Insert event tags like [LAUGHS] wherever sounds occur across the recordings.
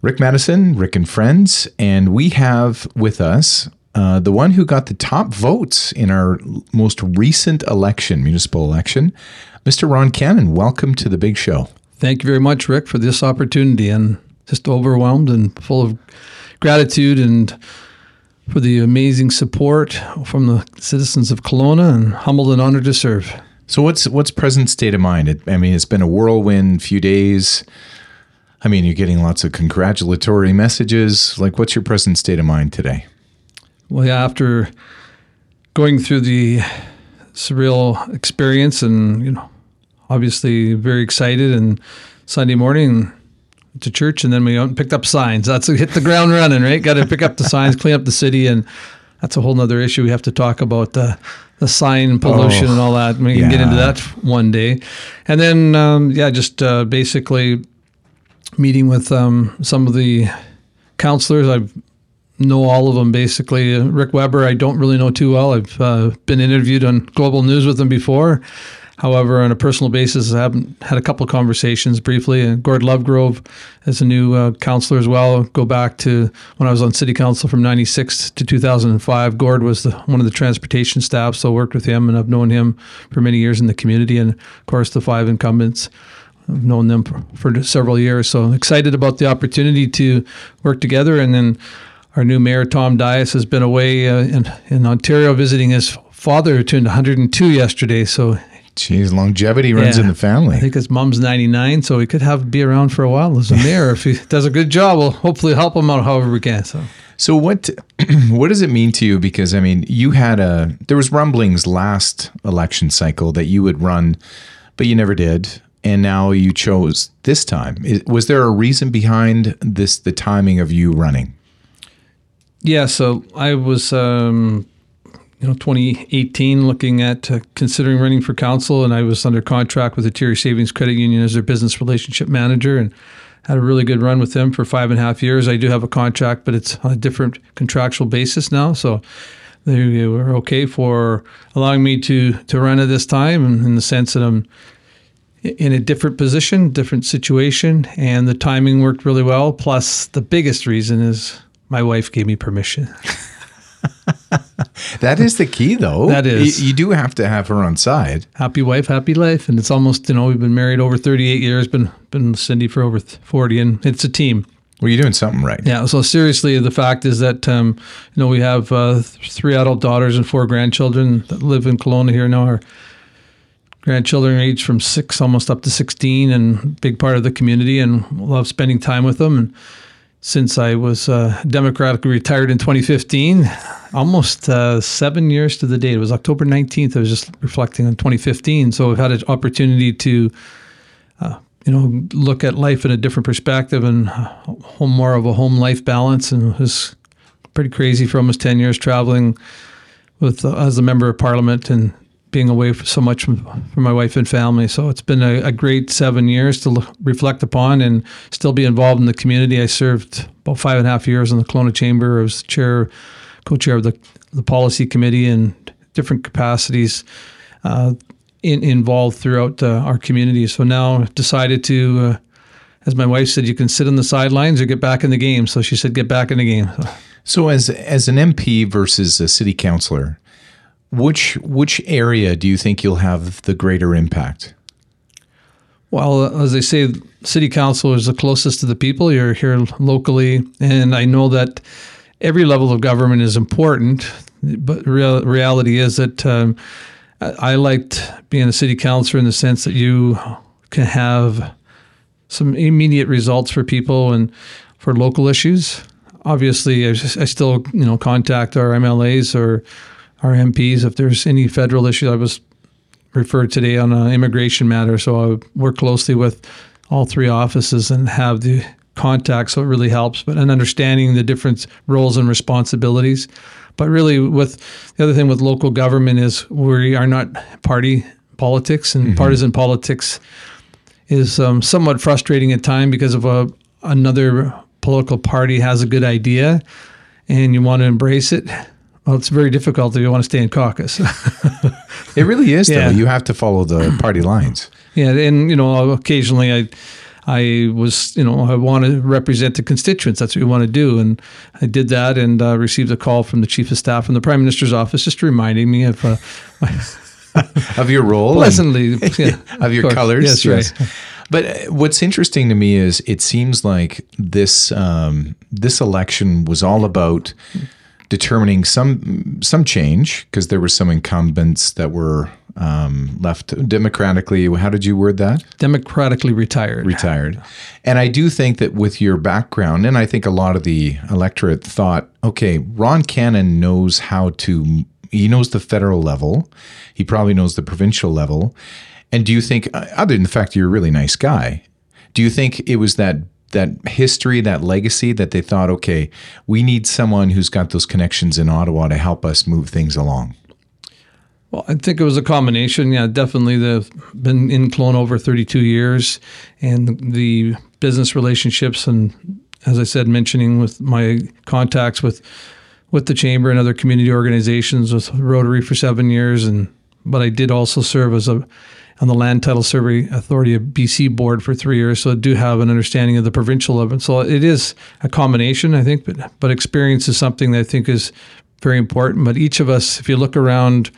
Rick Maddison, Rick and Friends, and we have with us uh, the one who got the top votes in our most recent election, municipal election, Mr. Ron Cannan. Welcome to the big show. Thank you very much, Rick, for this opportunity and just overwhelmed and full of gratitude and for the amazing support from the citizens of Kelowna and humbled and honored to serve. So what's what's present state of mind? It, I mean, it's been a whirlwind few days. I mean, you're getting lots of congratulatory messages. Like, what's your present state of mind today? Well, yeah, after going through the surreal experience and, you know, obviously very excited and Sunday morning to church and then we went and picked up signs. That's hit the ground running, right? Got to pick up the signs, clean up the city. And that's a whole nother issue. We have to talk about the, the sign pollution oh, and all that. We can yeah. get into that one day. And then, um, yeah, just uh, basically meeting with um, some of the councilors. I know all of them basically. Uh, Rick Webber, I don't really know too well. I've uh, been interviewed on Global News with him before. However, on a personal basis, I haven't had a couple of conversations briefly. And Gord Lovegrove is a new uh, councilor as well. Go back to when I was on city council from 96 to 2005. Gord was the, one of the transportation staff, so I worked with him and I've known him for many years in the community. And of course, the five incumbents. I've known them for, for several years. So excited about the opportunity to work together. And then our new mayor, Tom Dyas, has been away uh, in, in Ontario visiting his father, who turned 102 yesterday. So Geez, longevity runs yeah, in the family. I think his mom's 99, so he could have be around for a while as a [LAUGHS] mayor. if he does a good job, we'll hopefully help him out however we can. So, so what [CLEARS THROAT] what does it mean to you? Because I mean, you had a there was rumblings last election cycle that you would run, but you never did and now you chose this time. Was there a reason behind this, the timing of you running? Yeah, so I was, um, you know, 2018 looking at uh, considering running for council, and I was under contract with the Interior Savings Credit Union as their business relationship manager, and had a really good run with them for five and a half years. I do have a contract, but it's on a different contractual basis now, so they were okay for allowing me to to run at this time, in the sense that I'm in a different position, different situation, and the timing worked really well. Plus, the biggest reason is my wife gave me permission. [LAUGHS] that is the key, though. That is. You, you, do have to have her on side. Happy wife, happy life, and it's almost you know we've been married over thirty eight years, been been with Cindy for over forty, and it's a team. Well, you're doing something right. Yeah. So seriously, the fact is that um, you know we have uh, three adult daughters and four grandchildren that live in Kelowna here now. Our grandchildren age from six almost up to 16 and big part of the community and love spending time with them. And since I was uh, democratically retired in 2015, almost uh, seven years to the date. It was October 19th. I was just reflecting on 2015. So I've had an opportunity to, uh, you know, look at life in a different perspective and uh, more of a home life balance. And it was pretty crazy for almost 10 years traveling with uh, as a member of parliament and being away so much from, from my wife and family. So it's been a, a great seven years to look, reflect upon and still be involved in the community. I served about five and a half years in the Kelowna Chamber. I was chair, co-chair of the, the policy committee in different capacities uh, in, involved throughout uh, our community. So now decided to, uh, as my wife said, you can sit on the sidelines or get back in the game. So she said, get back in the game. So, so as as an MP versus a city councilor, which which area do you think you'll have the greater impact? Well, as I say, city council is the closest to the people. You're here locally, and I know that every level of government is important. But real, reality is that um, I liked being a city councilor in the sense that you can have some immediate results for people and for local issues. Obviously, I, I still you know contact our MLAs or our MPs if there's any federal issue. I was referred today on an immigration matter, so I work closely with all three offices and have the contact, so it really helps. But and understanding the different roles and responsibilities. But really, with the other thing with local government is we are not party politics, and mm-hmm. partisan politics is um, somewhat frustrating at times because of a another political party has a good idea, and you want to embrace it well, it's very difficult if you want to stay in caucus. [LAUGHS] it really is, though. Yeah. You have to follow the [CLEARS THROAT] party lines. Yeah, and you know, occasionally I, I was, you know, I want to represent the constituents. That's what you want to do. And I did that and uh, received a call from the chief of staff from the prime minister's office, just reminding me of uh, [LAUGHS] of your role, pleasantly, and, [LAUGHS] yeah, of your of colors. Yes, yes. Right. But uh, what's interesting to me is it seems like this um, this election was all about determining some some change because there were some incumbents that were um, left democratically. How did you word that? Democratically retired. Retired. And I do think that with your background, and I think a lot of the electorate thought, okay, Ron Cannan knows how to. He knows the federal level. He probably knows the provincial level. And do you think, uh, other than the fact you're a really nice guy, do you think it was that that history, that legacy that they thought, okay, we need someone who's got those connections in Ottawa to help us move things along? Well, I think it was a combination. Yeah, definitely. They've been in Kelowna over 32 years, and the business relationships, and as I said, mentioning with my contacts with with the chamber and other community organizations, with Rotary for seven years, and but I did also serve as a on the Land Title Survey Authority of BC board for three years, so I do have an understanding of the provincial level. So it is a combination, I think, but but experience is something that I think is very important. But each of us, if you look around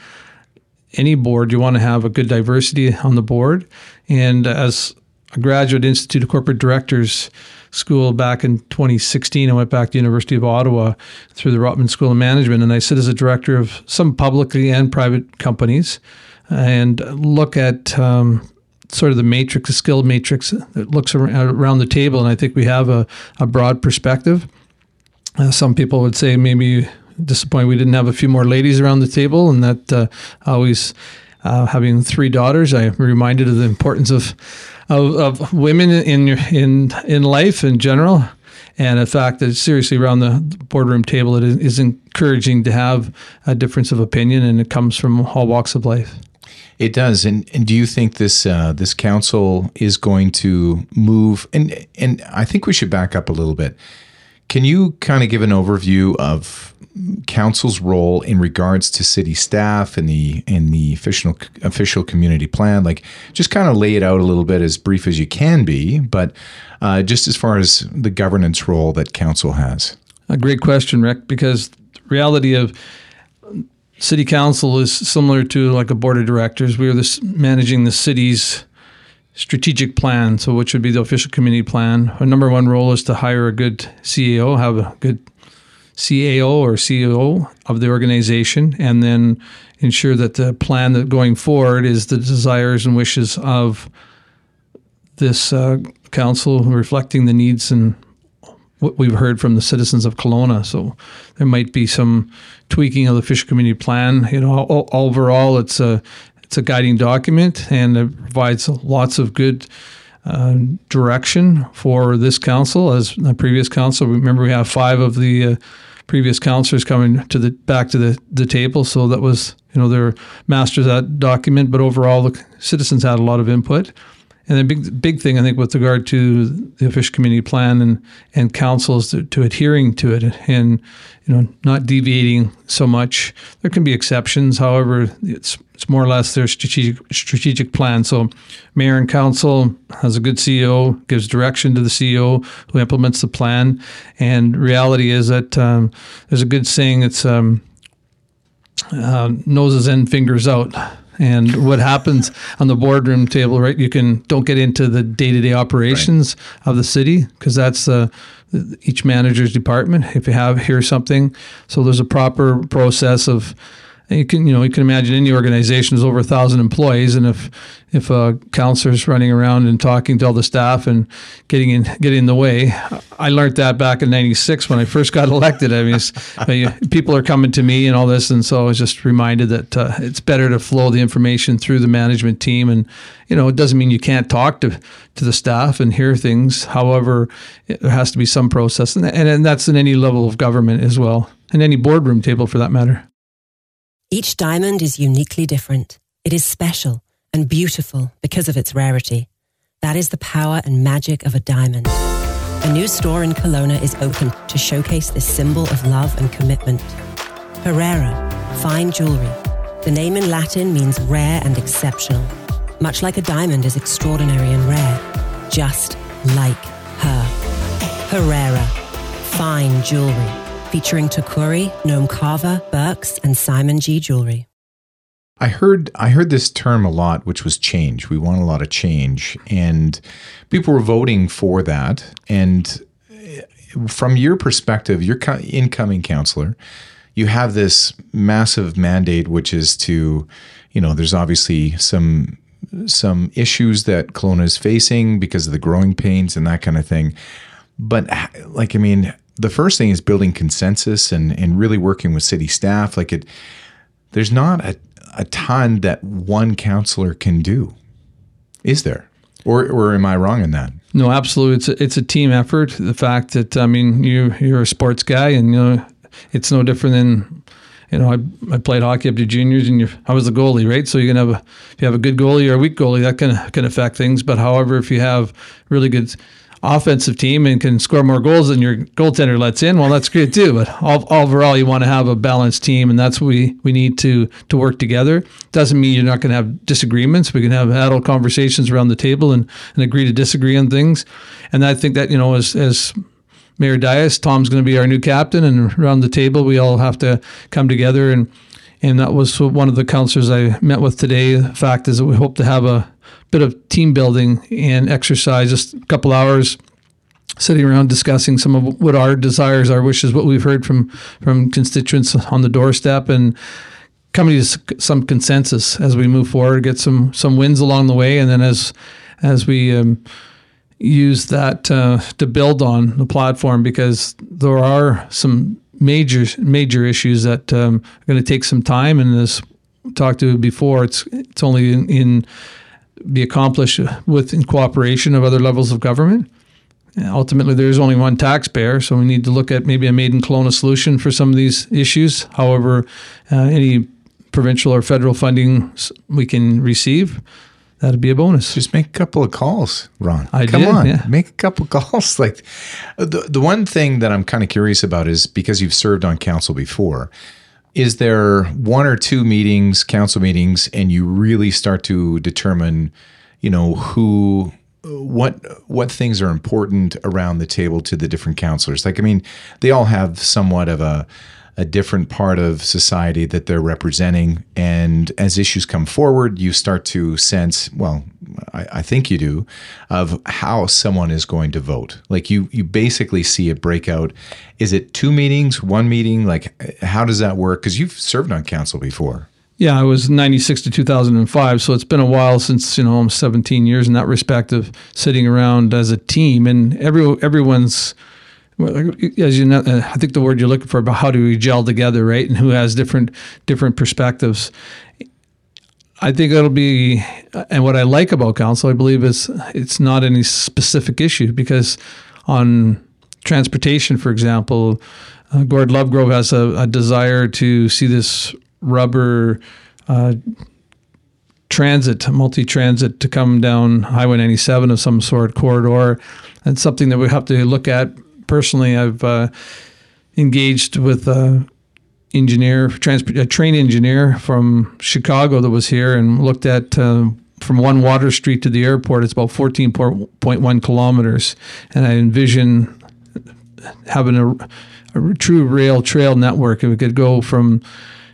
any board, you want to have a good diversity on the board. And as a graduate Institute of Corporate Directors school back in 2016, I went back to University of Ottawa through the Rotman School of Management, and I sit as a director of some publicly and private companies and look at um, sort of the matrix, the skill matrix that looks around the table. And I think we have a, a broad perspective. Uh, some people would say maybe disappointed we didn't have a few more ladies around the table, and that uh, always. Uh, having three daughters, I'm reminded of the importance of, of, of women in in in life in general and the fact that seriously around the boardroom table it is encouraging to have a difference of opinion and it comes from all walks of life. It does, and, and do you think this uh, this council is going to move? And and I think we should back up a little bit. Can you kind of give an overview of council's role in regards to city staff and the and the official official community plan? Like, just kind of lay it out a little bit as brief as you can be, but uh, just as far as the governance role that council has. A great question, Rick, because reality of city council is similar to like a board of directors. We are this managing the city's strategic plan, so which would be the official community plan. Our number one role is to hire a good CEO, have a good CAO or CEO of the organization, and then ensure that the plan that going forward is the desires and wishes of this uh, council, reflecting the needs and what we've heard from the citizens of Kelowna. So there might be some tweaking of the official community plan. You know, overall, it's a it's a guiding document and it provides lots of good uh, direction for this council. As the previous council, remember we have five of the uh, previous councilors coming to the back to the, the table. So that was you know they're masters that document. But overall, the citizens had a lot of input. And the big big thing I think with regard to the official community plan and and councils to, to, adhering to it and you know not deviating so much. There can be exceptions, however, it's it's more or less their strategic strategic plan. So, mayor and council has a good CEO, gives direction to the CEO who implements the plan. And reality is that um, there's a good saying. It's um, uh, noses in, fingers out and what happens on the boardroom table, right? You can don't get into the day to day operations right. of the city because that's uh, each manager's department. If you have here something, so there's a proper process of you can you know you can imagine any organization is over a thousand employees, and if if a councilor's running around and talking to all the staff and getting in getting in the way, I learned that back in '96 when I first got [LAUGHS] elected. I mean, people are coming to me and all this, and so I was just reminded that uh, it's better to flow the information through the management team, and you know it doesn't mean you can't talk to to the staff and hear things. However, there has to be some process, and, and and that's in any level of government as well, and any boardroom table for that matter. Each diamond is uniquely different. It is special and beautiful because of its rarity. That is the power and magic of a diamond. A new store in Kelowna is open to showcase this symbol of love and commitment. Herrera, fine jewelry. The name in Latin means rare and exceptional. Much like a diamond is extraordinary and rare, just like her. Herrera, fine jewelry, featuring Tacori, Noam Carver, Birks, and Simon G. Jewelry. I heard I heard this term a lot, which was change. We want a lot of change, and people were voting for that. And eh, from your perspective, you're co- incoming councilor. You have this massive mandate, which is to, you know, there's obviously some some issues that Kelowna is facing because of the growing pains and that kind of thing. But like, I mean, the first thing is building consensus and and really working with city staff. Like it, there's not a a ton that one councilor can do, is there? Or, or am I wrong in that? No, absolutely. It's a, it's a team effort. The fact that I mean you you're a sports guy, and you know it's no different than you know I, I played hockey up to juniors, and I was the goalie, right? So you can have a if you have a good goalie or a weak goalie, that can can affect things. But however, if you have really good offensive team and can score more goals than your goaltender lets in, well, that's great too. But all, overall, you want to have a balanced team, and that's what we we need to to work together. Doesn't mean you're not going to have disagreements. We can have adult conversations around the table and, and agree to disagree on things. And I think that you know, as as Mayor Dyas, Tom's going to be our new captain, and around the table, we all have to come together and. And that was one of the councilors I met with today. The fact is that we hope to have a bit of team building and exercise, just a couple hours sitting around discussing some of what our desires, our wishes, what we've heard from from constituents on the doorstep, and coming to some consensus as we move forward, get some some wins along the way, and then as as we um, use that uh, to build on the platform, because there are some major major issues that um, are going to take some time, and as talked to before, it's it's only in, in be accomplished with in cooperation of other levels of government. Ultimately, there is only one taxpayer, so we need to look at maybe a made in Kelowna solution for some of these issues. However, uh, any provincial or federal funding we can receive, that'd be a bonus. Just make a couple of calls, Ron. I Come did, on, yeah. make a couple of calls. [LAUGHS] Like the the one thing that I'm kind of curious about is because you've served on council before is there one or two meetings, council meetings, and you really start to determine, you know, who what what things are important around the table to the different councilors? Like, I mean, they all have somewhat of a a different part of society that they're representing. And as issues come forward, you start to sense, well, I, I, think you do, of how someone is going to vote. Like you, you basically see it break out. Is it two meetings, one meeting? Like, how does that work? Because you've served on council before. Yeah, I was 96 to 2005. So it's been a while since, you know, almost 17 years in that respect of sitting around as a team. And every, everyone's, as you know, uh, I think the word you're looking for about how do we gel together, right? And who has different different perspectives. I think it'll be, and what I like about council, I believe, is it's not any specific issue because on transportation, for example, uh, Gord Lovegrove has a, a, desire to see this rubber uh, transit, multi transit, to come down Highway 97 of some sort corridor. And something that we have to look at personally, I've uh, engaged with a engineer, transport, a train engineer from Chicago that was here and looked at uh, from one Water Street to the airport. It's about 14.1 kilometers, and I envision having a, a true rail trail network. It could go from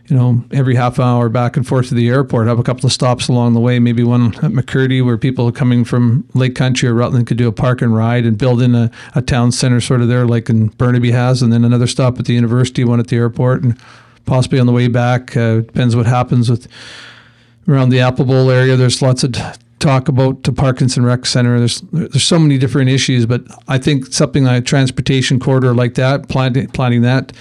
you know, every half hour back and forth to the airport, have a couple of stops along the way, maybe one at McCurdy where people coming from Lake Country or Rutland could do a park and ride and build in a, a town center sort of there like in Burnaby has, and then another stop at the university, one at the airport, and possibly on the way back. Uh, depends what happens with around the Apple Bowl area. There's lots of talk about the Parkinson Rec Center. There's there's so many different issues, but I think something like a transportation corridor like that, planting, planting that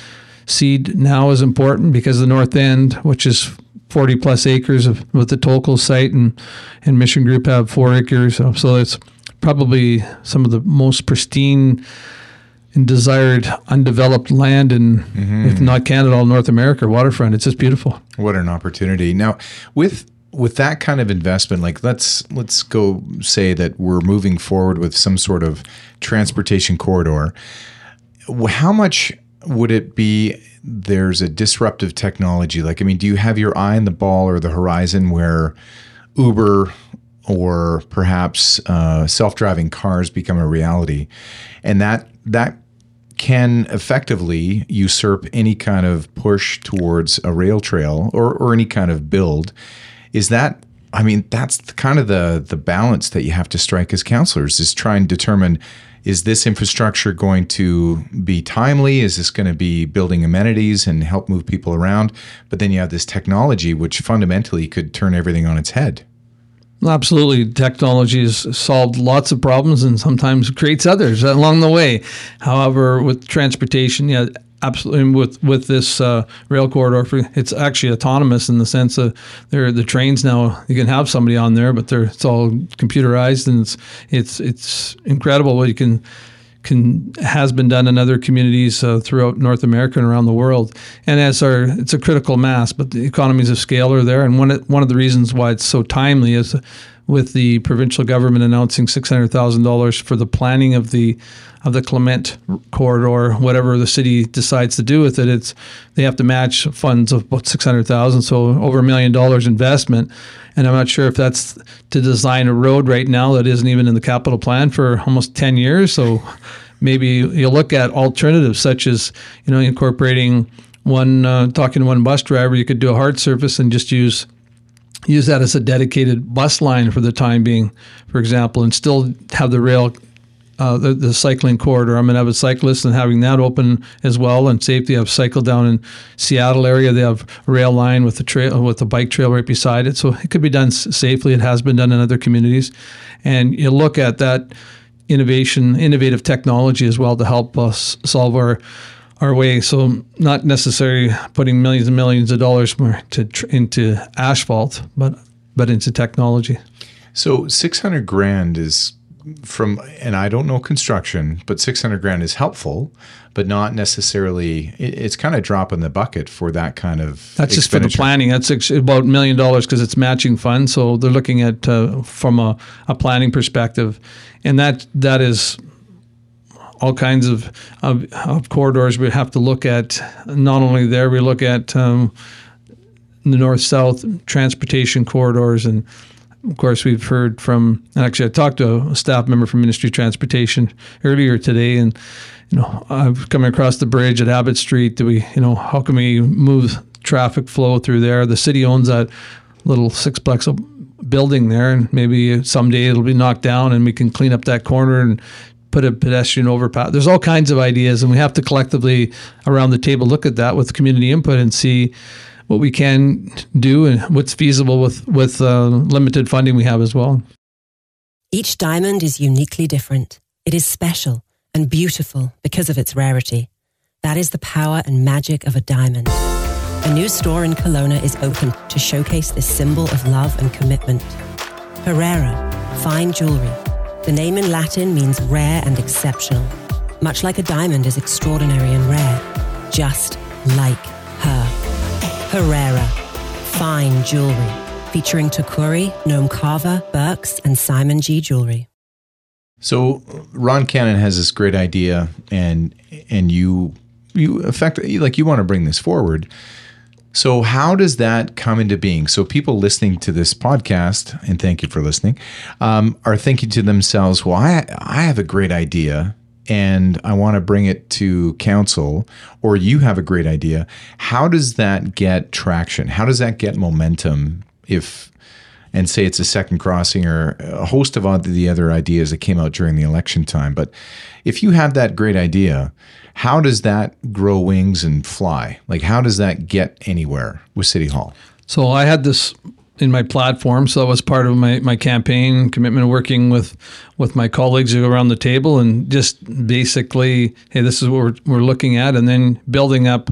seed now is important because the north end, which is 40 plus acres of with the Tolko site and and Mission Group have four acres, so, so it's probably some of the most pristine and desired undeveloped land in, mm-hmm. if not Canada, all North America waterfront. It's just beautiful. What an opportunity! Now with with that kind of investment, like let's let's go say that we're moving forward with some sort of transportation corridor. How much would it be there's a disruptive technology? Like, I mean, do you have your eye on the ball or the horizon where Uber, or perhaps uh, self-driving cars become a reality, and that that can effectively usurp any kind of push towards a rail trail or, or any kind of build. Is that I mean, that's kind of the the balance that you have to strike as councilors is try and determine is this infrastructure going to be timely? Is this going to be building amenities and help move people around? But then you have this technology which fundamentally could turn everything on its head. Absolutely. Technology has solved lots of problems and sometimes creates others along the way. However, with transportation, yeah, absolutely with with this uh, rail corridor it's actually autonomous in the sense of there the trains now you can have somebody on there but it's all computerized and it's it's it's incredible what you can can has been done in other communities uh, throughout North America and around the world. And as our it's a critical mass, but the economies of scale are there. And one one of the reasons why it's so timely is with the provincial government announcing six hundred thousand dollars for the planning of the of the Clement corridor, whatever the city decides to do with it, it's they have to match funds of about six hundred thousand, so over a million dollars investment. And I'm not sure if that's to design a road right now that isn't even in the capital plan for almost ten years. So maybe you look at alternatives such as you know incorporating one uh, talking to one bus driver, you could do a hard surface and just use use that as a dedicated bus line for the time being, for example, and still have the rail uh, the, the, cycling corridor. I'm an avid cyclist, and having that open as well and safety. I've cycled down in Seattle area. They have rail line with the trail with the bike trail right beside it, so it could be done safely. It has been done in other communities, and you look at that innovation, innovative technology as well to help us solve our our way. So not necessarily putting millions and millions of dollars more to into asphalt, but but into technology. So 600 grand is from and I don't know construction, but 600 grand is helpful, but not necessarily. It, it's kind of drop in the bucket for that kind of. That's just for the planning. That's about a million dollars because it's matching funds. So they're looking at uh, from a, a planning perspective, and that that is all kinds of, of, of corridors we have to look at. Not only there, we look at um, the north south transportation corridors and of course, we've heard from, actually, I talked to a staff member from Ministry of Transportation earlier today, and, you know, I've come across the bridge at Abbott Street. Do we, you know, how can we move traffic flow through there? The city owns that little sixplex building there, and maybe someday it'll be knocked down and we can clean up that corner and put a pedestrian overpass. There's all kinds of ideas, and we have to collectively around the table look at that with community input and see what we can do and what's feasible with with uh, limited funding we have as well. Each diamond is uniquely different. It is special and beautiful because of its rarity. That is the power and magic of a diamond. A new store in Kelowna is open to showcase this symbol of love and commitment. Herrera, fine jewelry. The name in Latin means rare and exceptional, much like a diamond is extraordinary and rare, just like her. Herrera. Fine jewelry. Featuring Tacori, Noam Carver, Birks, and Simon G. Jewelry. So Ron Cannan has this great idea, and and you you affect like you want to bring this forward. So how does that come into being? So people listening to this podcast, and thank you for listening, um, are thinking to themselves, "Well, I I have a great idea and I want to bring it to council, or you have a great idea, how does that get traction? How does that get momentum if, and say it's a second crossing or a host of the other ideas that came out during the election time? But if you have that great idea, how does that grow wings and fly? Like, how does that get anywhere with City Hall? So I had this in my platform. So that was part of my, my campaign commitment of working with with my colleagues around the table and just basically, hey, this is what we're, we're looking at, and then building up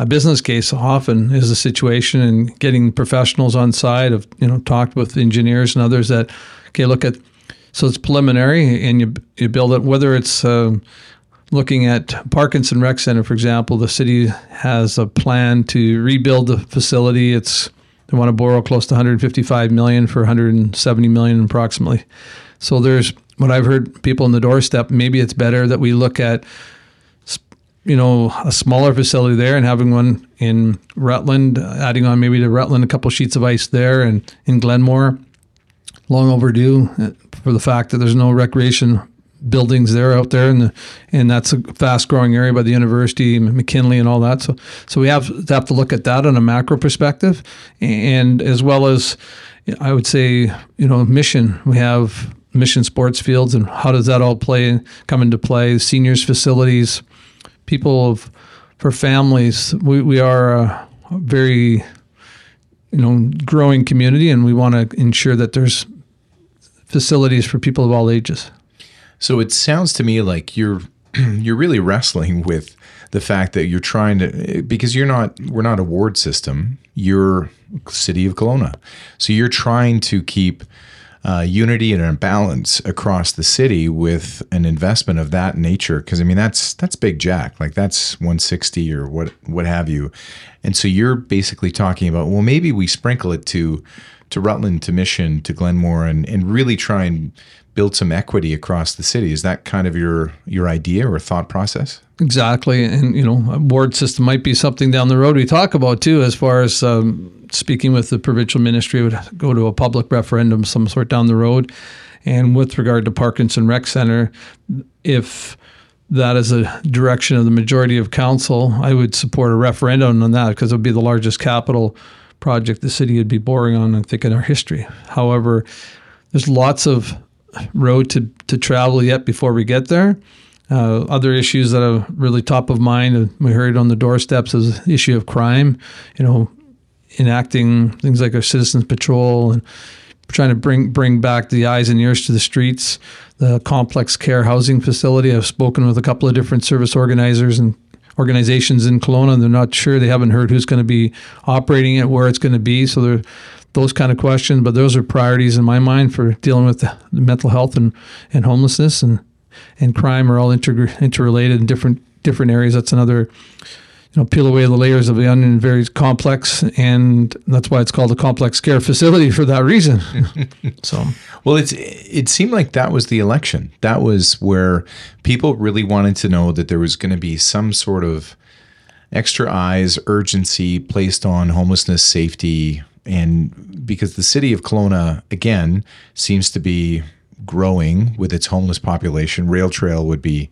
a business case often is the situation and getting professionals on side of you know talked with engineers and others that okay look at so it's preliminary and you you build it whether it's um, looking at Parkinson Rec Center for example the city has a plan to rebuild the facility it's they want to borrow close to 155 million for 170 million approximately. So there's what I've heard people on the doorstep. Maybe it's better that we look at you know a smaller facility there and having one in Rutland, adding on maybe to Rutland a couple sheets of ice there, and in Glenmore long overdue uh, for the fact that there's no recreation buildings there out there, and the, and that's a fast growing area by the university, McKinley, and all that. So so we have to have to look at that on a macro perspective, and as well as I would say, you know, mission. We have mission sports fields, and how does that all play come into play? Seniors facilities, people of for families. We we are a very you know growing community, and we want to ensure that there's facilities for people of all ages. So it sounds to me like you're [CLEARS THROAT] you're really wrestling with the fact that you're trying to because you're not we're not a ward system. You're city of Kelowna, so you're trying to keep uh, unity and a balance across the city with an investment of that nature. Because I mean that's that's big jack, like that's 160 or what what have you, and so you're basically talking about well maybe we sprinkle it to to Rutland, to Mission, to Glenmore, and and really try and build some equity across the city. Is that kind of your your idea or thought process? Exactly, and you know, a ward system might be something down the road we talk about too, as far as um, speaking with the provincial ministry would go to a public referendum some sort down the road. And with regard to Parkinson Rec Center, if that is a direction of the majority of council, I would support a referendum on that because it would be the largest capital project the city would be boring on, I think, in our history. However, there's lots of road to, to travel yet before we get there. Uh, other issues that are really top of mind, and we heard on the doorsteps, is the issue of crime. You know, enacting things like our citizens patrol and trying to bring bring back the eyes and ears to the streets. The complex care housing facility. I've spoken with a couple of different service organizers and organizations in Kelowna. They're not sure. They haven't heard who's going to be operating it, where it's going to be. So they're those kind of questions. But those are priorities in my mind for dealing with mental health and, and homelessness and and crime are all inter- interrelated in different different areas. That's another you know peel away the layers of the onion very complex and that's why it's called a complex care facility for that reason. [LAUGHS] So. Well it's it seemed like that was the election. That was where people really wanted to know that there was going to be some sort of extra eyes urgency placed on homelessness safety and because the city of Kelowna again seems to be growing with its homeless population, Rail Trail would be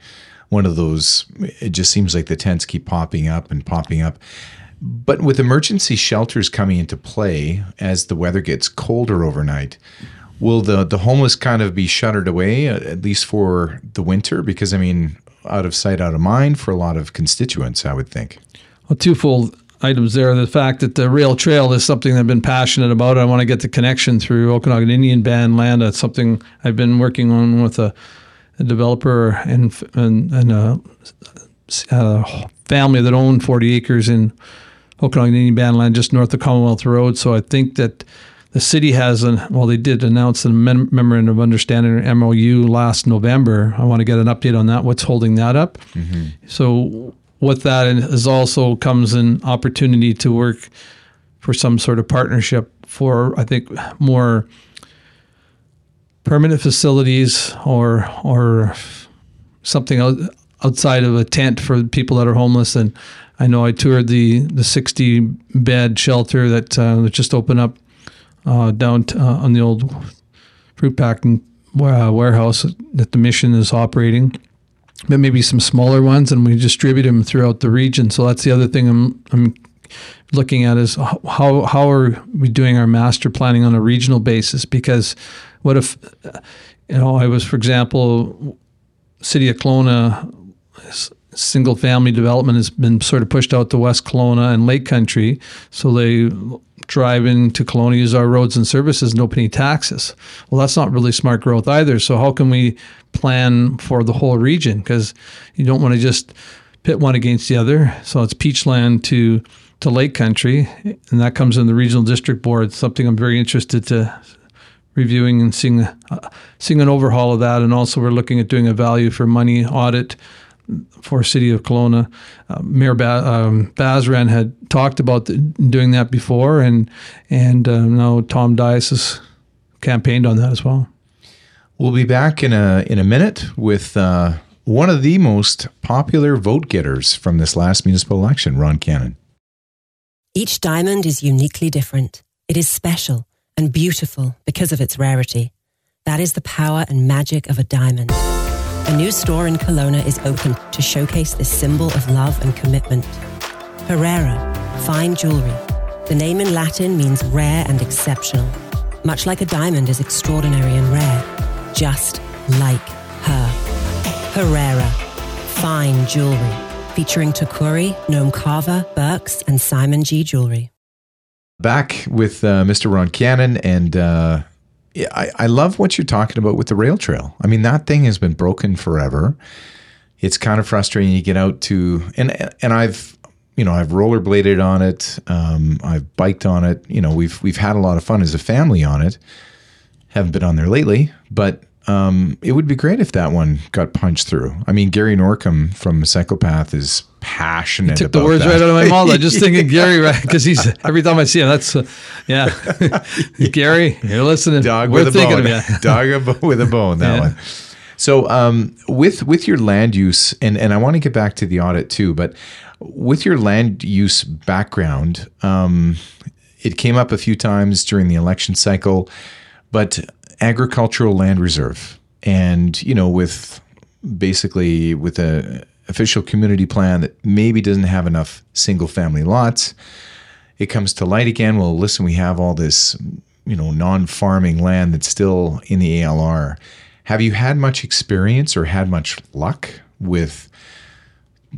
one of those. It just seems like the tents keep popping up and popping up. But with emergency shelters coming into play as the weather gets colder overnight, will the the homeless kind of be shuttered away uh, at least for the winter? Because I mean, out of sight, out of mind for a lot of constituents, I would think. Well, twofold items there. The fact that the rail trail is something I've been passionate about. I want to get the connection through Okanagan Indian Band land. That's something I've been working on with a, a developer and and, and a, a, family that owned 40 acres in Okanagan Indian Band land just north of Commonwealth Road. So I think that the city has an well, they did announce a mem- memorandum of understanding or MOU last November. I want to get an update on that. What's holding that up? Mm-hmm. So with that is also comes an opportunity to work for some sort of partnership for I think more permanent facilities or or something outside of a tent for people that are homeless. And I know I toured the the 60 bed shelter that uh, just opened up uh, down t- uh, on the old fruit packing uh, warehouse that the mission is operating but maybe some smaller ones, and we distribute them throughout the region. So that's the other thing I'm, I'm looking at is how how are we doing our master planning on a regional basis? Because what if you know I was, for example, City of Kelowna single family development has been sort of pushed out to West Kelowna and Lake Country, so they drive into Kelowna, use our roads and services, no penny taxes. Well, that's not really smart growth either. So how can we plan for the whole region? Because you don't want to just pit one against the other. So it's Peachland to to Lake Country, and that comes in the regional district board. Something I'm very interested to reviewing and seeing uh, seeing an overhaul of that, and also we're looking at doing a value for money audit for City of Kelowna. Uh, Mayor ba- um, Basran had talked about the, doing that before, and and uh, now Tom Dyas has campaigned on that as well. We'll be back in a in a minute with uh, one of the most popular vote getters from this last municipal election, Ron Cannan. Each diamond is uniquely different. It is special and beautiful because of its rarity. That is the power and magic of a diamond. A new store in Kelowna is open to showcase this symbol of love and commitment. Herrera, fine jewelry. The name in Latin means rare and exceptional, much like a diamond is extraordinary and rare, just like her. Herrera, fine jewelry, featuring Tacori, Noam Carver, Birks, and Simon G. Jewelry. Back with uh, Mr. Ron Cannan, and uh, I, I love what you're talking about with the rail trail. I mean, that thing has been broken forever. It's kind of frustrating. You get out to, and and I've, you know, I've rollerbladed on it. Um, I've biked on it. You know, we've we've had a lot of fun as a family on it. Haven't been on there lately, but um, it would be great if that one got punched through. I mean, Gary Norcom from Psychopath is passionate. Took the words that. right out of my mouth. I'm just [LAUGHS] thinking Gary, right? Because he's every time I see him, that's uh, yeah. [LAUGHS] Gary, you're listening. Dog We're with a bone. [LAUGHS] of you. Dog with a bone. That Yeah. one. So, um, with with your land use, and and I want to get back to the audit too, but with your land use background, um, it came up a few times during the election cycle, but agricultural land reserve, and you know, with basically with a official community plan that maybe doesn't have enough single family lots it comes to light again. Well, listen, we have all this, you know, non-farming land that's still in the ALR. Have you had much experience or had much luck with,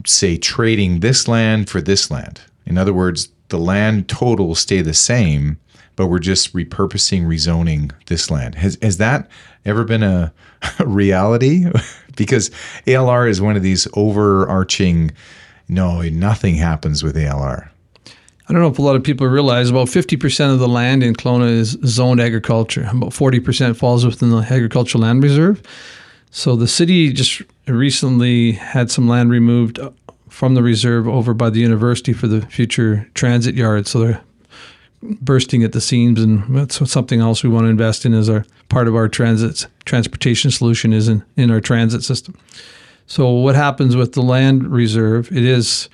say, trading this land for this land? In other words, the land total stay the same, but we're just repurposing, rezoning this land. Has has that ever been a, [LAUGHS] a reality? [LAUGHS] because ALR is one of these overarching. No, nothing happens with ALR. I don't know if a lot of people realize about 50% of the land in Kelowna is zoned agriculture. About 40% falls within the agricultural land reserve. So the city just recently had some land removed uh, from the reserve over by the university for the future transit yard. So they're bursting at the seams, and that's something else we want to invest in as our part of our transit transportation solution is in, in our transit system. So what happens with the land reserve? It is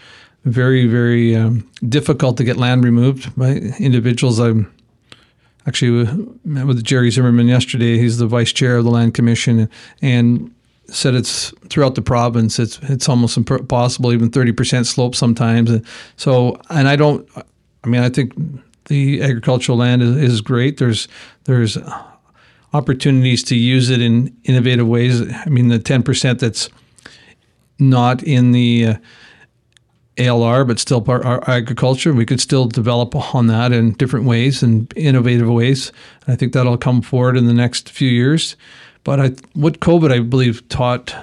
very, very um, difficult to get land removed by individuals. I'm actually met with Jerry Zimmerman yesterday. He's the vice chair of the Land Commission, and said it's throughout the province. It's it's almost impossible, even thirty percent slope sometimes. And so, and I don't. I mean, I think the agricultural land is, is great. There's there's opportunities to use it in innovative ways. I mean, the ten percent that's not in the uh, ALR, but still part our agriculture. We could still develop on that in different ways and innovative ways. And I think that'll come forward in the next few years. But I, what COVID, I believe, taught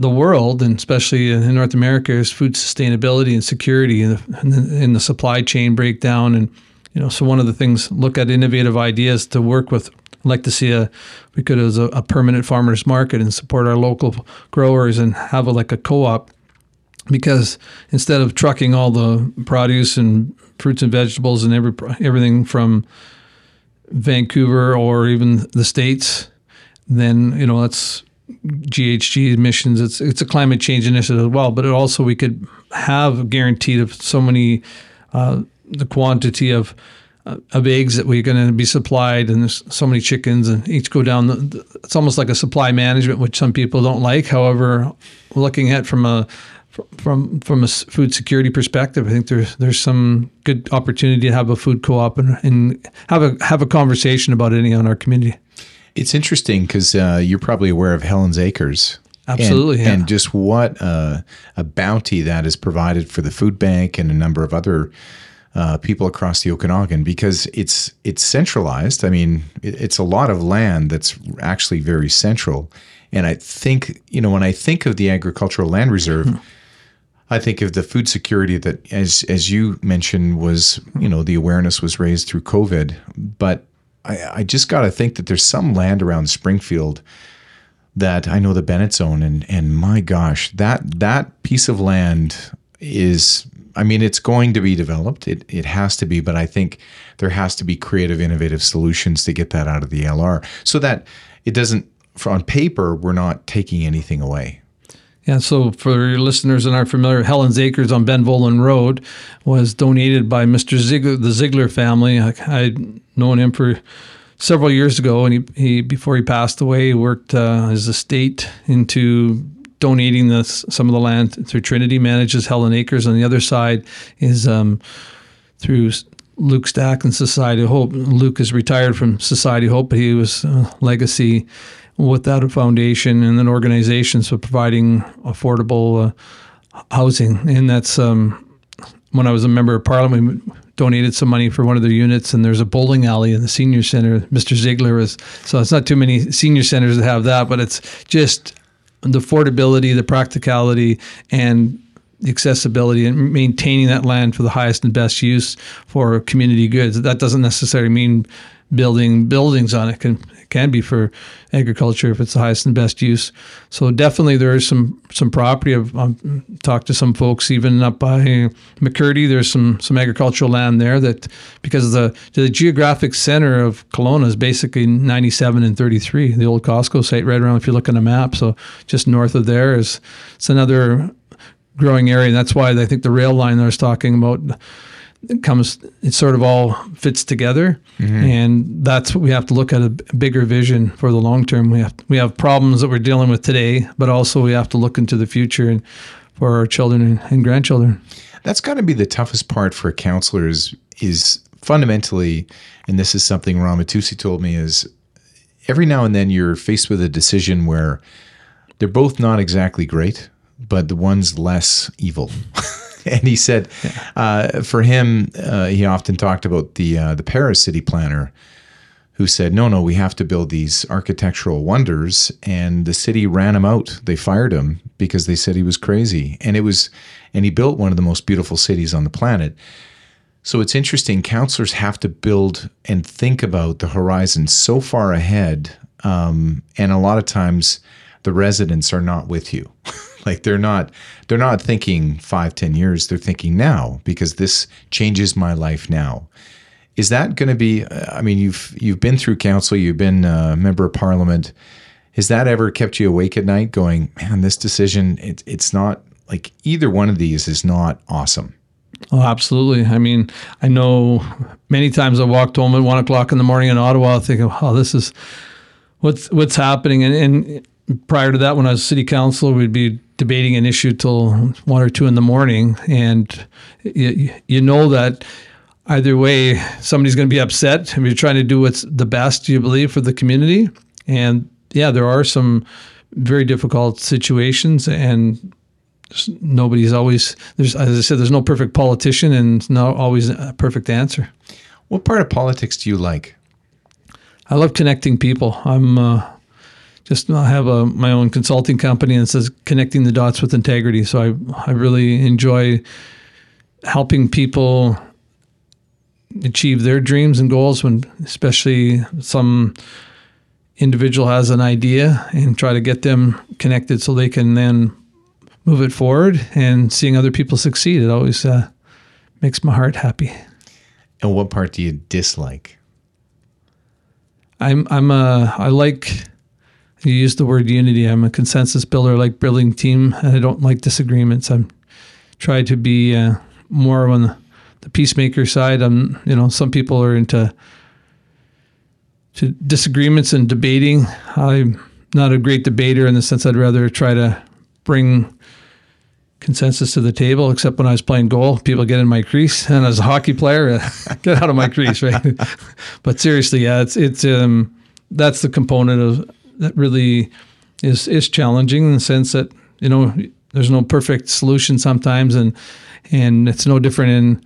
the world, and especially in North America, is food sustainability and security in the, in the supply chain breakdown. And you know, so one of the things, look at innovative ideas to work with. I'd like to see a we could as a, a permanent farmers market and support our local growers and have a, like a co-op because instead of trucking all the produce and fruits and vegetables and every everything from Vancouver or even the states, then you know that's GHG emissions. It's it's a climate change initiative as well, but also we could have guaranteed of so many uh, the quantity of uh, of eggs that we're going to be supplied, and there's so many chickens, and each go down. The, the, it's almost like a supply management, which some people don't like. However, looking at from a from from a food security perspective, I think there's there's some good opportunity to have a food co-op and, and have a have a conversation about it in our community. It's interesting because uh, you're probably aware of Helen's Acres. Absolutely, and, yeah. and just what uh, a bounty that is provided for the food bank and a number of other uh, people across the Okanagan because it's it's centralized. I mean, it, it's a lot of land that's actually very central. And I think you know when I think of the agricultural land reserve. Hmm. I think of the food security that, as as you mentioned, was you know the awareness was raised through COVID, but I, I just got to think that there's some land around Springfield that I know the Bennett's own, and and my gosh, that that piece of land is, I mean, it's going to be developed. It it has to be, but I think there has to be creative, innovative solutions to get that out of the LR, so that it doesn't. For on paper, we're not taking anything away. Yeah, so for your listeners that aren't familiar, Helen's Acres on Benvoulin Road was donated by Mr. Ziegler, the Ziegler family. I, I'd known him for several years ago, and he, he before he passed away, he worked uh, his estate into donating some of the land through Trinity, manages Helen Acres. On the other side is um, through Luke Stack and Society Hope. Luke is retired from Society Hope, but he was a legacy without a foundation and an organization for providing affordable uh, housing. And that's um, when I was a member of parliament, we donated some money for one of their units, and there's a bowling alley in the senior center. Mr. Ziegler is so it's not too many senior centers that have that, but it's just the affordability, the practicality, and the accessibility and maintaining that land for the highest and best use for community goods. That doesn't necessarily mean building buildings on it. Can can be for agriculture if it's the highest and best use. So definitely there is some some property. I've, I've talked to some folks even up by McCurdy. There's some some agricultural land there that because the the geographic center of Kelowna is basically 97 and 33, the old Costco site right around if you look on a map. So just north of there is it's another growing area. And that's why I think the rail line I was talking about it comes it sort of all fits together. Mm-hmm. and that's what we have to look at a bigger vision for the long term. We have we have problems that we're dealing with today but also we have to look into the future and for our children and, and grandchildren. That's got to be the toughest part for councilors is fundamentally and this is something Ramatusi told me is every now and then you're faced with a decision where they're both not exactly great but the one's less evil [LAUGHS] [LAUGHS] and he said, uh, for him, uh, he often talked about the uh, the Paris city planner, who said, "No, no, we have to build these architectural wonders," and the city ran him out. They fired him because they said he was crazy, and it was, and he built one of the most beautiful cities on the planet. So it's interesting. Councilors have to build and think about the horizon so far ahead, um, and a lot of times the residents are not with you. [LAUGHS] [LAUGHS] like they're not they're not thinking five ten years they're thinking now because this changes my life now is that going to be uh, i mean you've you've been through council you've been a member of parliament has that ever kept you awake at night going man this decision it, it's not like either one of these is not awesome Oh, absolutely. I mean, I know many times I walked home at one o'clock in the morning in Ottawa thinking, oh, this is what's what's happening. And, and prior to that, when I was city council, we'd be debating an issue till one or two in the morning, and you, you know that either way, somebody's going to be upset. And you're trying to do what's the best, you believe, for the community. And yeah, there are some very difficult situations, and nobody's always there's as I said, there's no perfect politician, and not always a perfect answer. What part of politics do you like? I love connecting people. I'm uh, just I have a, my own consulting company and it says connecting the dots with integrity. So I I really enjoy helping people achieve their dreams and goals when especially some individual has an idea and try to get them connected so they can then move it forward and seeing other people succeed. It always uh, makes my heart happy. And what part do you dislike? I'm i'm a i like you use the word unity. I'm a consensus builder, like building team, and I don't like disagreements. I'm try to be uh, more on the, the peacemaker side. I'm, you know, some people are into to disagreements and debating. I'm not a great debater in the sense I'd rather try to bring consensus to the table, except when I was playing goal, people get in my crease, [LAUGHS] and as a hockey player, [LAUGHS] get out of my crease, right? [LAUGHS] but seriously, yeah, it's it's um, that's the component of that really is is challenging in the sense that you know there's no perfect solution sometimes, and and it's no different in.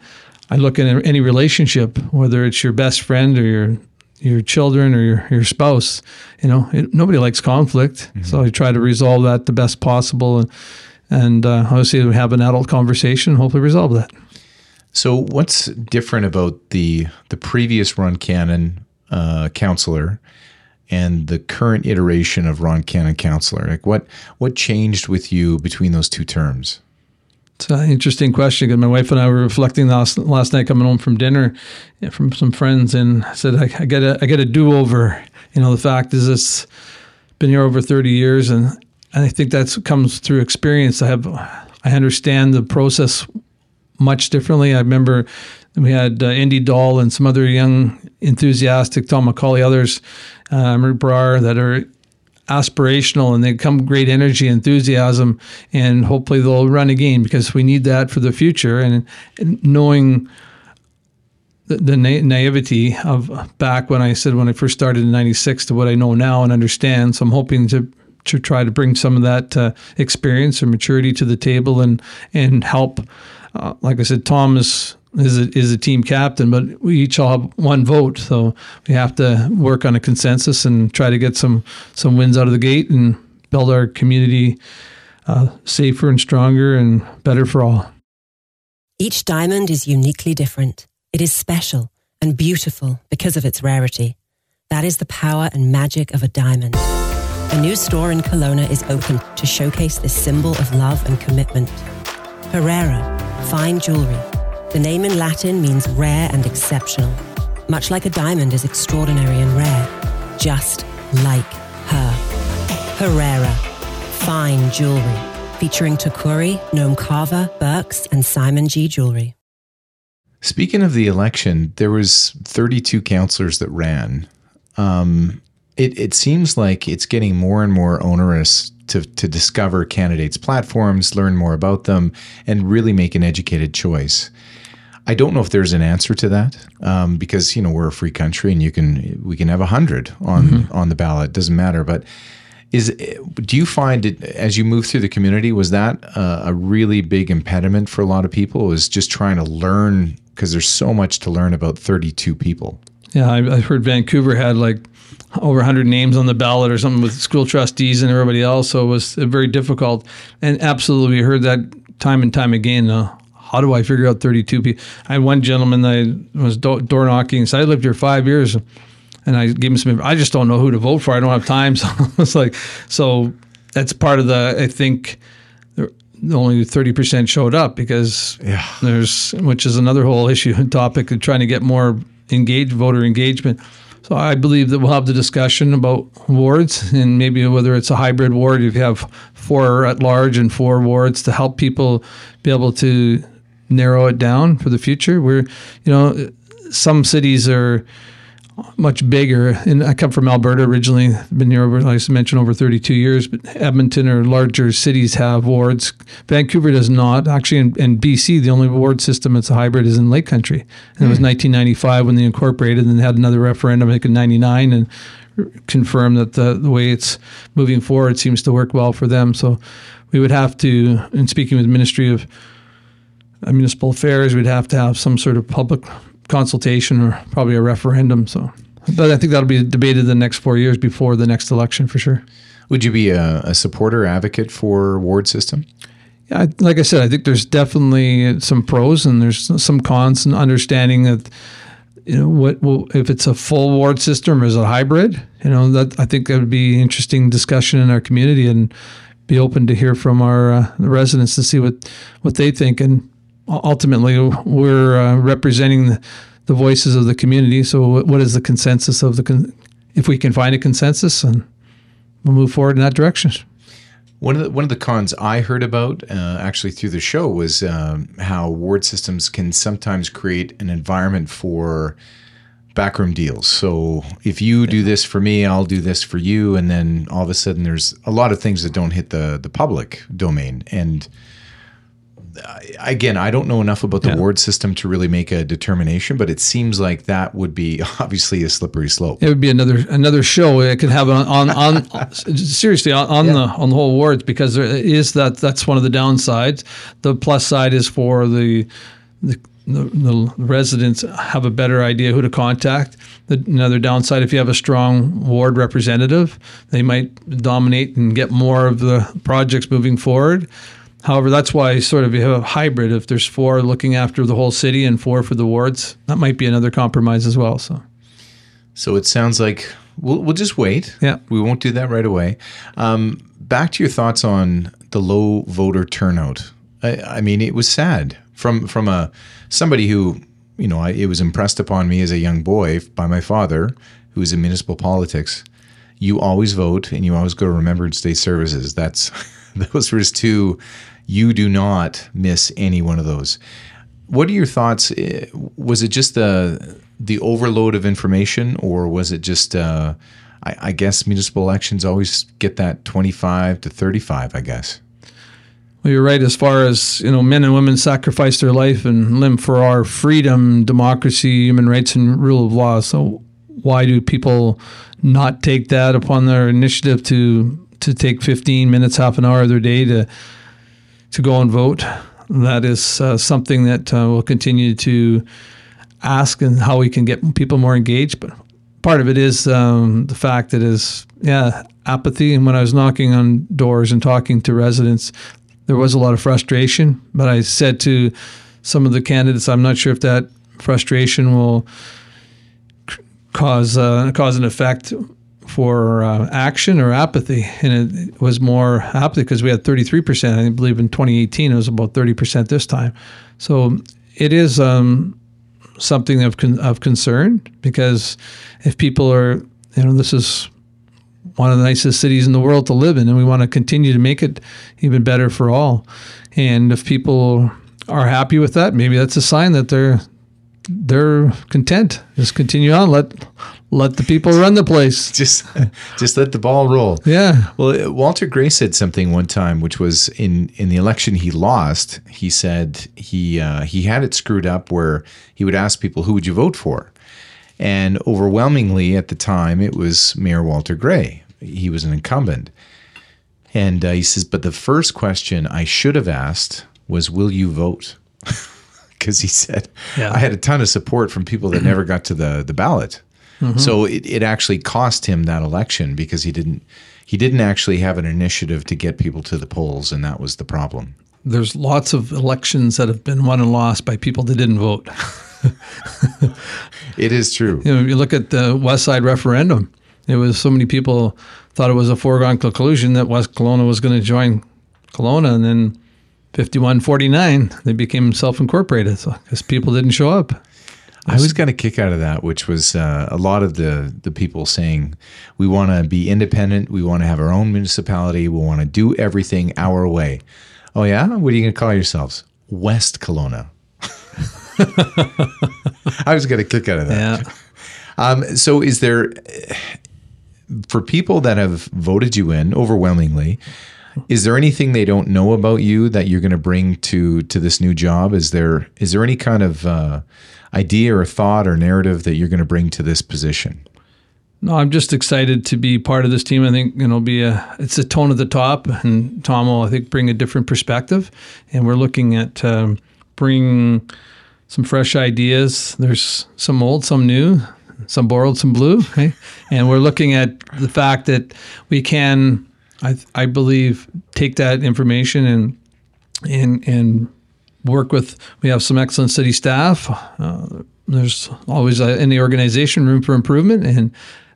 I look at any relationship, whether it's your best friend or your your children or your, your spouse. You know, it, nobody likes conflict, mm-hmm. so I try to resolve that the best possible, and and uh, obviously we have an adult conversation, hopefully resolve that. So, what's different about the the previous Ron Cannan uh, counselor and the current iteration of Ron Cannan counselor? Like what what changed with you between those two terms? It's an interesting question because my wife and I were reflecting last last night coming home from dinner from some friends, and I said I, I get a I get a do over. You know, the fact is it's been here over thirty years, and and I think that comes through experience. I have, I understand the process much differently. I remember we had uh, Indy Doll and some other young, enthusiastic Tom McCauley, others, uh, Brar, that are aspirational and they come great energy, enthusiasm, and hopefully they'll run again because we need that for the future. And, and knowing the, the na- naivety of back when I said when I first started in '96 to what I know now and understand, so I'm hoping to to try to bring some of that uh, experience or maturity to the table and and help. Uh, like I said, Tom is is a, is a team captain, but we each all have one vote, so we have to work on a consensus and try to get some some wins out of the gate and build our community uh, safer and stronger and better for all. Each diamond is uniquely different. It is special and beautiful because of its rarity. That is the power and magic of a diamond. A new store in Kelowna is open to showcase this symbol of love and commitment. Herrera, fine jewelry the name in Latin means rare and exceptional, much like a diamond is extraordinary and rare, just like her. Herrera, fine jewelry, featuring Tacori, Noam Carver, Birks, and Simon G. Jewelry. Speaking of the election, there was 32 councillors that ran. Um, it, it seems like it's getting more and more onerous to, to discover candidates' platforms, learn more about them, and really make an educated choice. I don't know if there's an answer to that um, because you know we're a free country and you can we can have a hundred on mm-hmm. on the ballot. It doesn't matter. But is do you find it as you move through the community was that a, a really big impediment for a lot of people? Was just trying to learn because there's so much to learn about 32 people. Yeah, I, I heard Vancouver had like over 100 names on the ballot or something with school trustees and everybody else. So it was very difficult. And absolutely, we heard that time and time again. Uh, how do I figure out 32 people? I had one gentleman that was do- door knocking. So I lived here five years, and I gave him some. I just don't know who to vote for. I don't have time. [LAUGHS] So it's like, so that's part of the. I think only 30% showed up because yeah. there's, which is another whole issue and [LAUGHS] topic of trying to get more engaged voter engagement. So I believe that we'll have the discussion about wards and maybe whether it's a hybrid ward, if you have four at large and four wards to help people be able to narrow it down for the future. We're, you know, some cities are much bigger. And I come from Alberta originally. Been here over, like I mentioned, over 32 years. But Edmonton or larger cities have wards. Vancouver does not. Actually, in, in BC, the only ward system that's a hybrid is in Lake Country. And mm. it was 1995 hmm. when they incorporated, and they had another referendum, I think, in '99, and confirmed that the, the way it's moving forward seems to work well for them. So we would have to, in speaking with the Ministry of municipal affairs, we'd have to have some sort of public consultation or probably a referendum. So, but I think that'll be debated the next four years before the next election for sure. Would you be a, a supporter advocate for ward system? Yeah, like I said, I think there's definitely some pros and there's some cons and understanding that you know what well, if it's a full ward system or is it a hybrid you know that i think that would be interesting discussion in our community and be open to hear from our uh, residents to see what what they think and ultimately we're uh, representing the, the, voices of the community. So, what is the consensus of the? Con- if we can find a consensus, and we'll move forward in that direction. One of the one of the cons I heard about uh, actually through the show was um, how ward systems can sometimes create an environment for backroom deals. So if you do this for me, I'll do this for you, and then all of a sudden there's a lot of things that don't hit the the public domain and again, I don't know enough about the yeah. ward system to really make a determination, but it seems like that would be [LAUGHS] obviously a slippery slope. It would be another another show it could have on on, on [LAUGHS] seriously on, on yeah. the on the whole wards because there is that that's one of the downsides. The plus side is for the the the, the, residents have a better idea who to contact. The, another downside, if you have a strong ward representative, they might dominate and get more of the projects moving forward. However, that's why sort of you have a hybrid. If there's four looking after the whole city and four for the wards, that might be another compromise as well. So, so it sounds like we'll we'll just wait. Yeah, we won't do that right away. Um, back to your thoughts on the low voter turnout. I, I, mean, it was sad from from a somebody who you know I, it was impressed upon me as a young boy by my father, who was in municipal politics you always vote and you always go to Remembrance Day services. That's [LAUGHS] those were his two. You do not miss any one of those. What are your thoughts? Eh, Was it just the the overload of information, or was it just? Uh, I, I guess municipal elections always get that twenty five to thirty five. I guess. Well, you're right. As far as you know, men and women sacrifice their life and limb for our freedom, democracy, human rights, and rule of law. So, why do people not take that upon their initiative to to take 15 minutes, half an hour of their day to to go and vote? That is uh, something that uh, we'll continue to ask, and how we can get people more engaged. But part of it is um, the fact that is yeah apathy. And when I was knocking on doors and talking to residents, there was a lot of frustration. But I said to some of the candidates, I'm not sure if that frustration will cause uh, cause an effect for uh, action or apathy. And it, was more apathy because we had 33%. I believe in 2018 it was about 30% this time. So it is um, something of con- of concern because if people are, you know, this is one of the nicest cities in the world to live in, and we want to continue to make it even better for all. And if people are happy with that, maybe that's a sign that they're they're content. Just continue on. Let let the people run the place. [LAUGHS] Just just let the ball roll. Yeah. Well, Walter Gray said something one time, which was in in the election he lost. He said he uh, he had it screwed up where he would ask people, "Who would you vote for?" And overwhelmingly at the time, it was Mayor Walter Gray. He was an incumbent, and uh, he says, "But the first question I should have asked was, "Will you vote?" [LAUGHS] Because he said, Yeah. "I had a ton of support from people that never got to the the ballot." Mm-hmm. So it, it actually cost him that election because he didn't he didn't actually have an initiative to get people to the polls, and that was the problem. There's lots of elections that have been won and lost by people that didn't vote. [LAUGHS] It is true. You know, you look at the West Side referendum. It was so many people thought it was a foregone conclusion that West Kelowna was going to join Kelowna, and then 51-49, they became self-incorporated because people didn't show up. I was got a kick out of that, which was uh, a lot of the the people saying we want to be independent, we want to have our own municipality, we want to do everything our way. Oh yeah, what are you going to call yourselves? West Kelowna. [LAUGHS] I was got a kick out of that. Yeah. Um, so, is there, for people that have voted you in overwhelmingly, is there anything they don't know about you that you're going to bring to to this new job? Is there is there any kind of uh, idea or thought or narrative that you're going to bring to this position? No, I'm just excited to be part of this team. I think know, be a it's a tone at the top, and Tom will I think bring a different perspective, and we're looking at um, bringing some fresh ideas. There's some old, some new, some borrowed, some blue, [LAUGHS] and we're looking at the fact that we can, I I believe, take that information and and and work with. We have some excellent city staff. Uh, there's always uh, in the organization room for improvement, and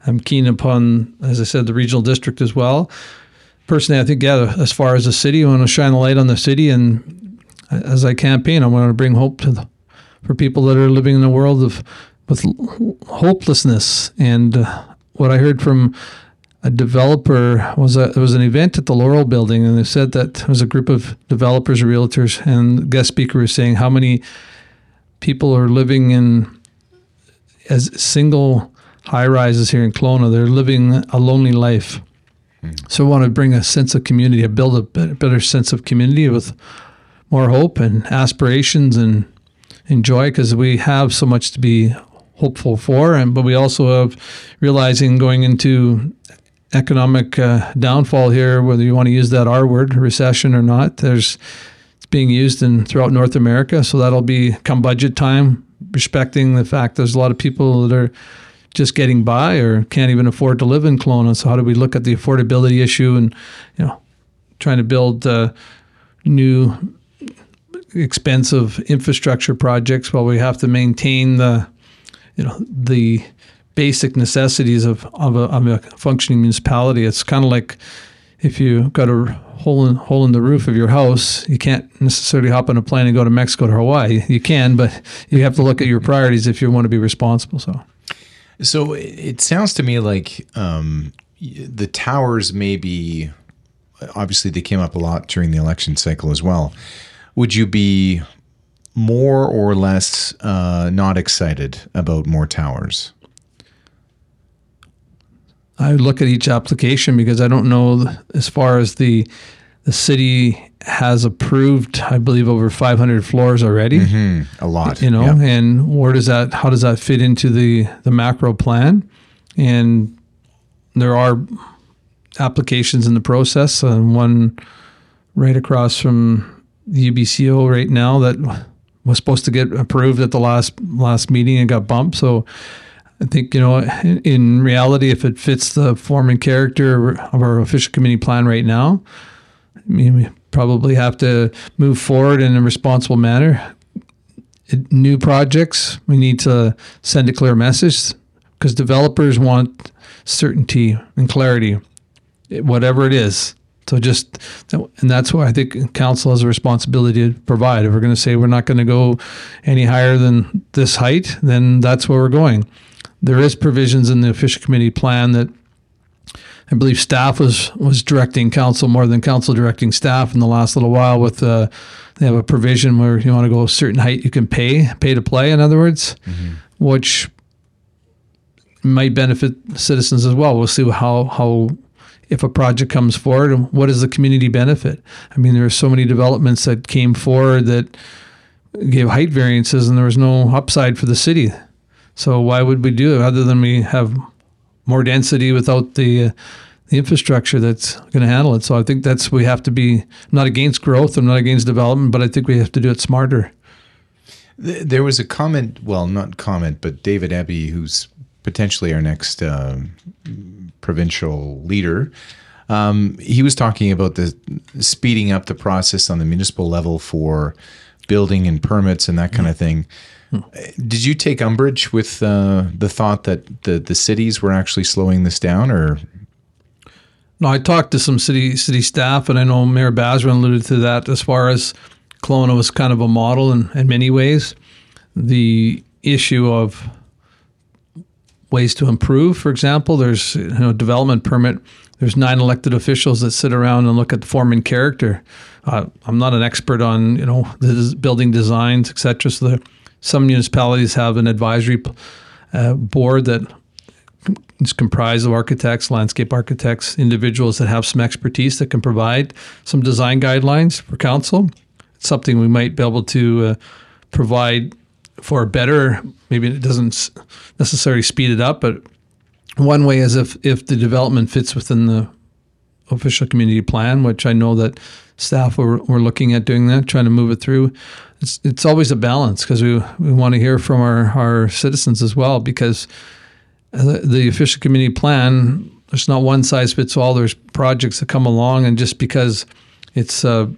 I'm keen upon, as I said, the regional district as well. Personally, I think yeah, as far as the city, I want to shine a light on the city, and as I campaign, I want to bring hope to the, for people that are living in a world of with hopelessness. And uh, what I heard from a developer was a, there was an event at the Laurel Building, and they said that there was a group of developers realtors, and guest speaker was saying how many people are living in as single high rises here in Kelowna. They're living a lonely life. Hmm. So I want to bring a sense of community, build a better, better sense of community with more hope and aspirations and, and joy because we have so much to be hopeful for. And but we also have realizing going into economic uh, downfall here, whether you want to use that R word, recession or not. There's it's being used in throughout North America, so that'll be come budget time. Respecting the fact there's a lot of people that are just getting by or can't even afford to live in Kelowna. So how do we look at the affordability issue and you know trying to build uh, new expensive infrastructure projects while we have to maintain the you know the basic necessities of of a, of a functioning municipality. It's kind of like if you got a hole in hole in the roof of your house, you can't necessarily hop on a plane and go to Mexico or Hawaii. You can, but you have to look at your priorities if you want to be responsible. So. So it sounds to me like um, the towers may be obviously they came up a lot during the election cycle as well. Would you be more or less uh, not excited about more towers? I look at each application because I don't know as far as the the city has approved, I believe, over 500 floors already. Mm-hmm. A lot, you know, yeah. and where does that? How does that fit into the the macro plan? And there are applications in the process, and one right across from the UBCO right now that was supposed to get approved at the last last meeting and got bumped. So I think you know, in, reality, if it fits the form and character of our official community plan right now, I mean, we probably have to move forward in a responsible manner. It, new projects, we need to send a clear message because developers want certainty and clarity, whatever it is. So just, and that's why I think council has a responsibility to provide. If we're going to say we're not going to go any higher than this height, then that's where we're going. There is provisions in the official community plan that I believe staff was was directing council more than council directing staff in the last little while. With uh, they have a provision where you want to go a certain height, you can pay pay to play. In other words, mm-hmm. which might benefit citizens as well. We'll see how how if a project comes forward and what is the community benefit. I mean, there are so many developments that came forward that gave height variances, and there was no upside for the city. So why would we do it other than we have more density without the uh, the infrastructure that's going to handle it? So I think that's we have to be not against growth. I'm not against development, but I think we have to do it smarter. There was a comment, well, not comment, but David Eby, who's potentially our next uh, provincial leader. Um, he was talking about the speeding up the process on the municipal level for building and permits and that kind of thing. Did you take umbrage with uh, the thought that the, the cities were actually slowing this down, or? No, I talked to some city city staff, and I know Mayor Basran alluded to that. As far as Kelowna was kind of a model in, in many ways, the issue of ways to improve. For example, there's you know development permit. There's nine elected officials that sit around and look at the form and character. Uh, I'm not an expert on you know building designs, etc. So some municipalities have an advisory uh, board that is comprised of architects, landscape architects, individuals that have some expertise that can provide some design guidelines for council. It's something we might be able to uh, provide for better. Maybe it doesn't necessarily speed it up, but one way is if if the development fits within the official community plan, which I know that staff were, were looking at doing that, trying to move it through it's it's always a balance because we we want to hear from our our citizens as well because the, the official community plan there's not one size fits all. There's projects that come along and just because it's a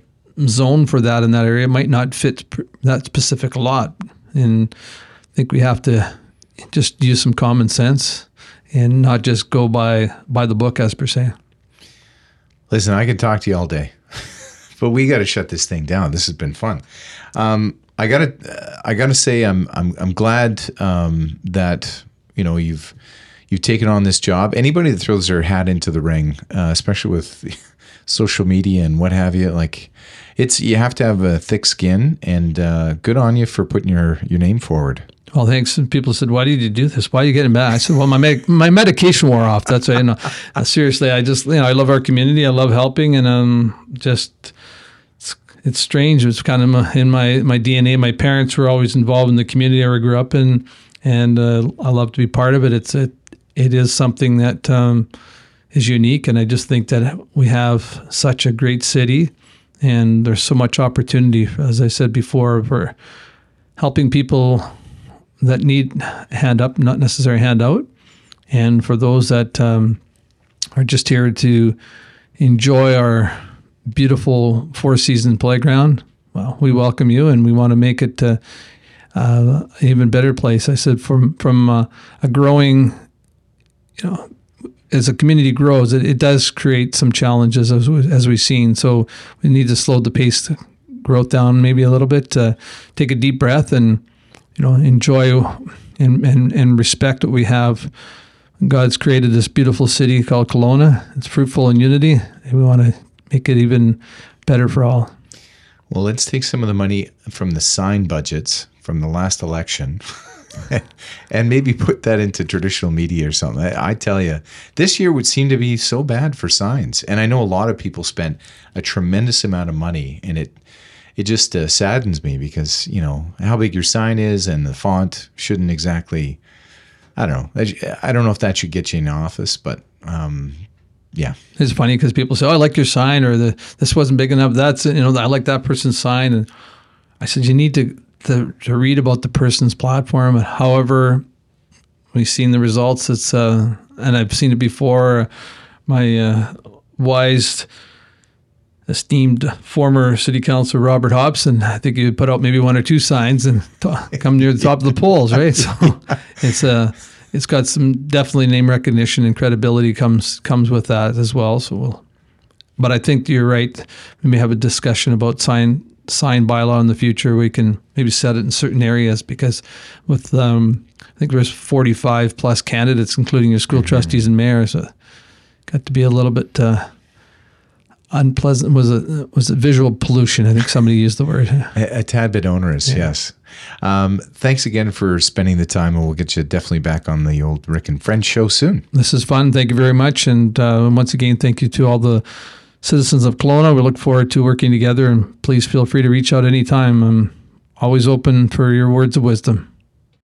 zone for that in that area it might not fit that specific lot. And I think we have to just use some common sense and not just go by by the book as per se. Listen, I can talk to you all day, [LAUGHS] but we got to shut this thing down. This has been fun. Um, I gotta, I gotta say, I'm, I'm, I'm glad um, that you know you've, you've taken on this job. Anybody that throws their hat into the ring, uh, especially with [LAUGHS] social media and what have you, like it's you have to have a thick skin. And uh, good on you for putting your your name forward. Well, thanks. And people said, "Why did you do this? Why are you getting back?" I said, "Well, my med- my medication wore off. That's why." You know, [LAUGHS] uh, seriously, I just you know I love our community. I love helping, and um, just it's strange. It's kind of in my my DNA. My parents were always involved in the community I grew up in, and uh, I love to be part of it. It's it it is something that um, is unique, and I just think that we have such a great city, and there's so much opportunity, as I said before, for helping people that need hand up, not necessarily hand out, and for those that um, are just here to enjoy our beautiful four season playground. Well, we welcome you, and we want to make it uh, uh, an even better place. I said from from uh, a growing, you know, as a community grows, it, it does create some challenges as as we've seen. So we need to slow the pace growth down maybe a little bit. To take a deep breath and you know enjoy and and, and respect what we have God's created this beautiful city called Kelowna. It's fruitful in unity, and we want to make it even better for all. Well, let's take some of the money from the sign budgets from the last election [LAUGHS] and maybe put that into traditional media or something. I, I, tell you, this year would seem to be so bad for signs. And I know a lot of people spent a tremendous amount of money and it it just uh, saddens me because, you know, how big your sign is and the font shouldn't exactly I don't know. I don't know if that should get you in office, but um, yeah, it's funny because people say, "Oh, I like your sign," or "the this wasn't big enough." That's you know, I like that person's sign, and I said you need to to, to read about the person's platform. And however, we've seen the results. It's uh, and I've seen it before. My uh, wise, esteemed former city councilor Robert Hobson, I think he would put out maybe one or two signs and [LAUGHS] t- come near the top of the polls, right? So [LAUGHS] it's a uh, it's got some definitely name recognition and credibility comes comes with that as well. So we'll, but I think you're right. We may have a discussion about sign sign bylaw in the future. We can maybe set it in certain areas because with um, I think there's 45 plus candidates, including your school mm-hmm. trustees and mayors. So got to be a little bit. Uh, unpleasant was a was a visual pollution. I think somebody used the word. [LAUGHS] A, a tad bit onerous, yeah. yes. Um, thanks again for spending the time, and we'll get you definitely back on the old Rick and Friends show soon. This is fun. Thank you very much, and uh, once again, thank you to all the citizens of Kelowna. We look forward to working together, and please feel free to reach out anytime. I'm always open for your words of wisdom.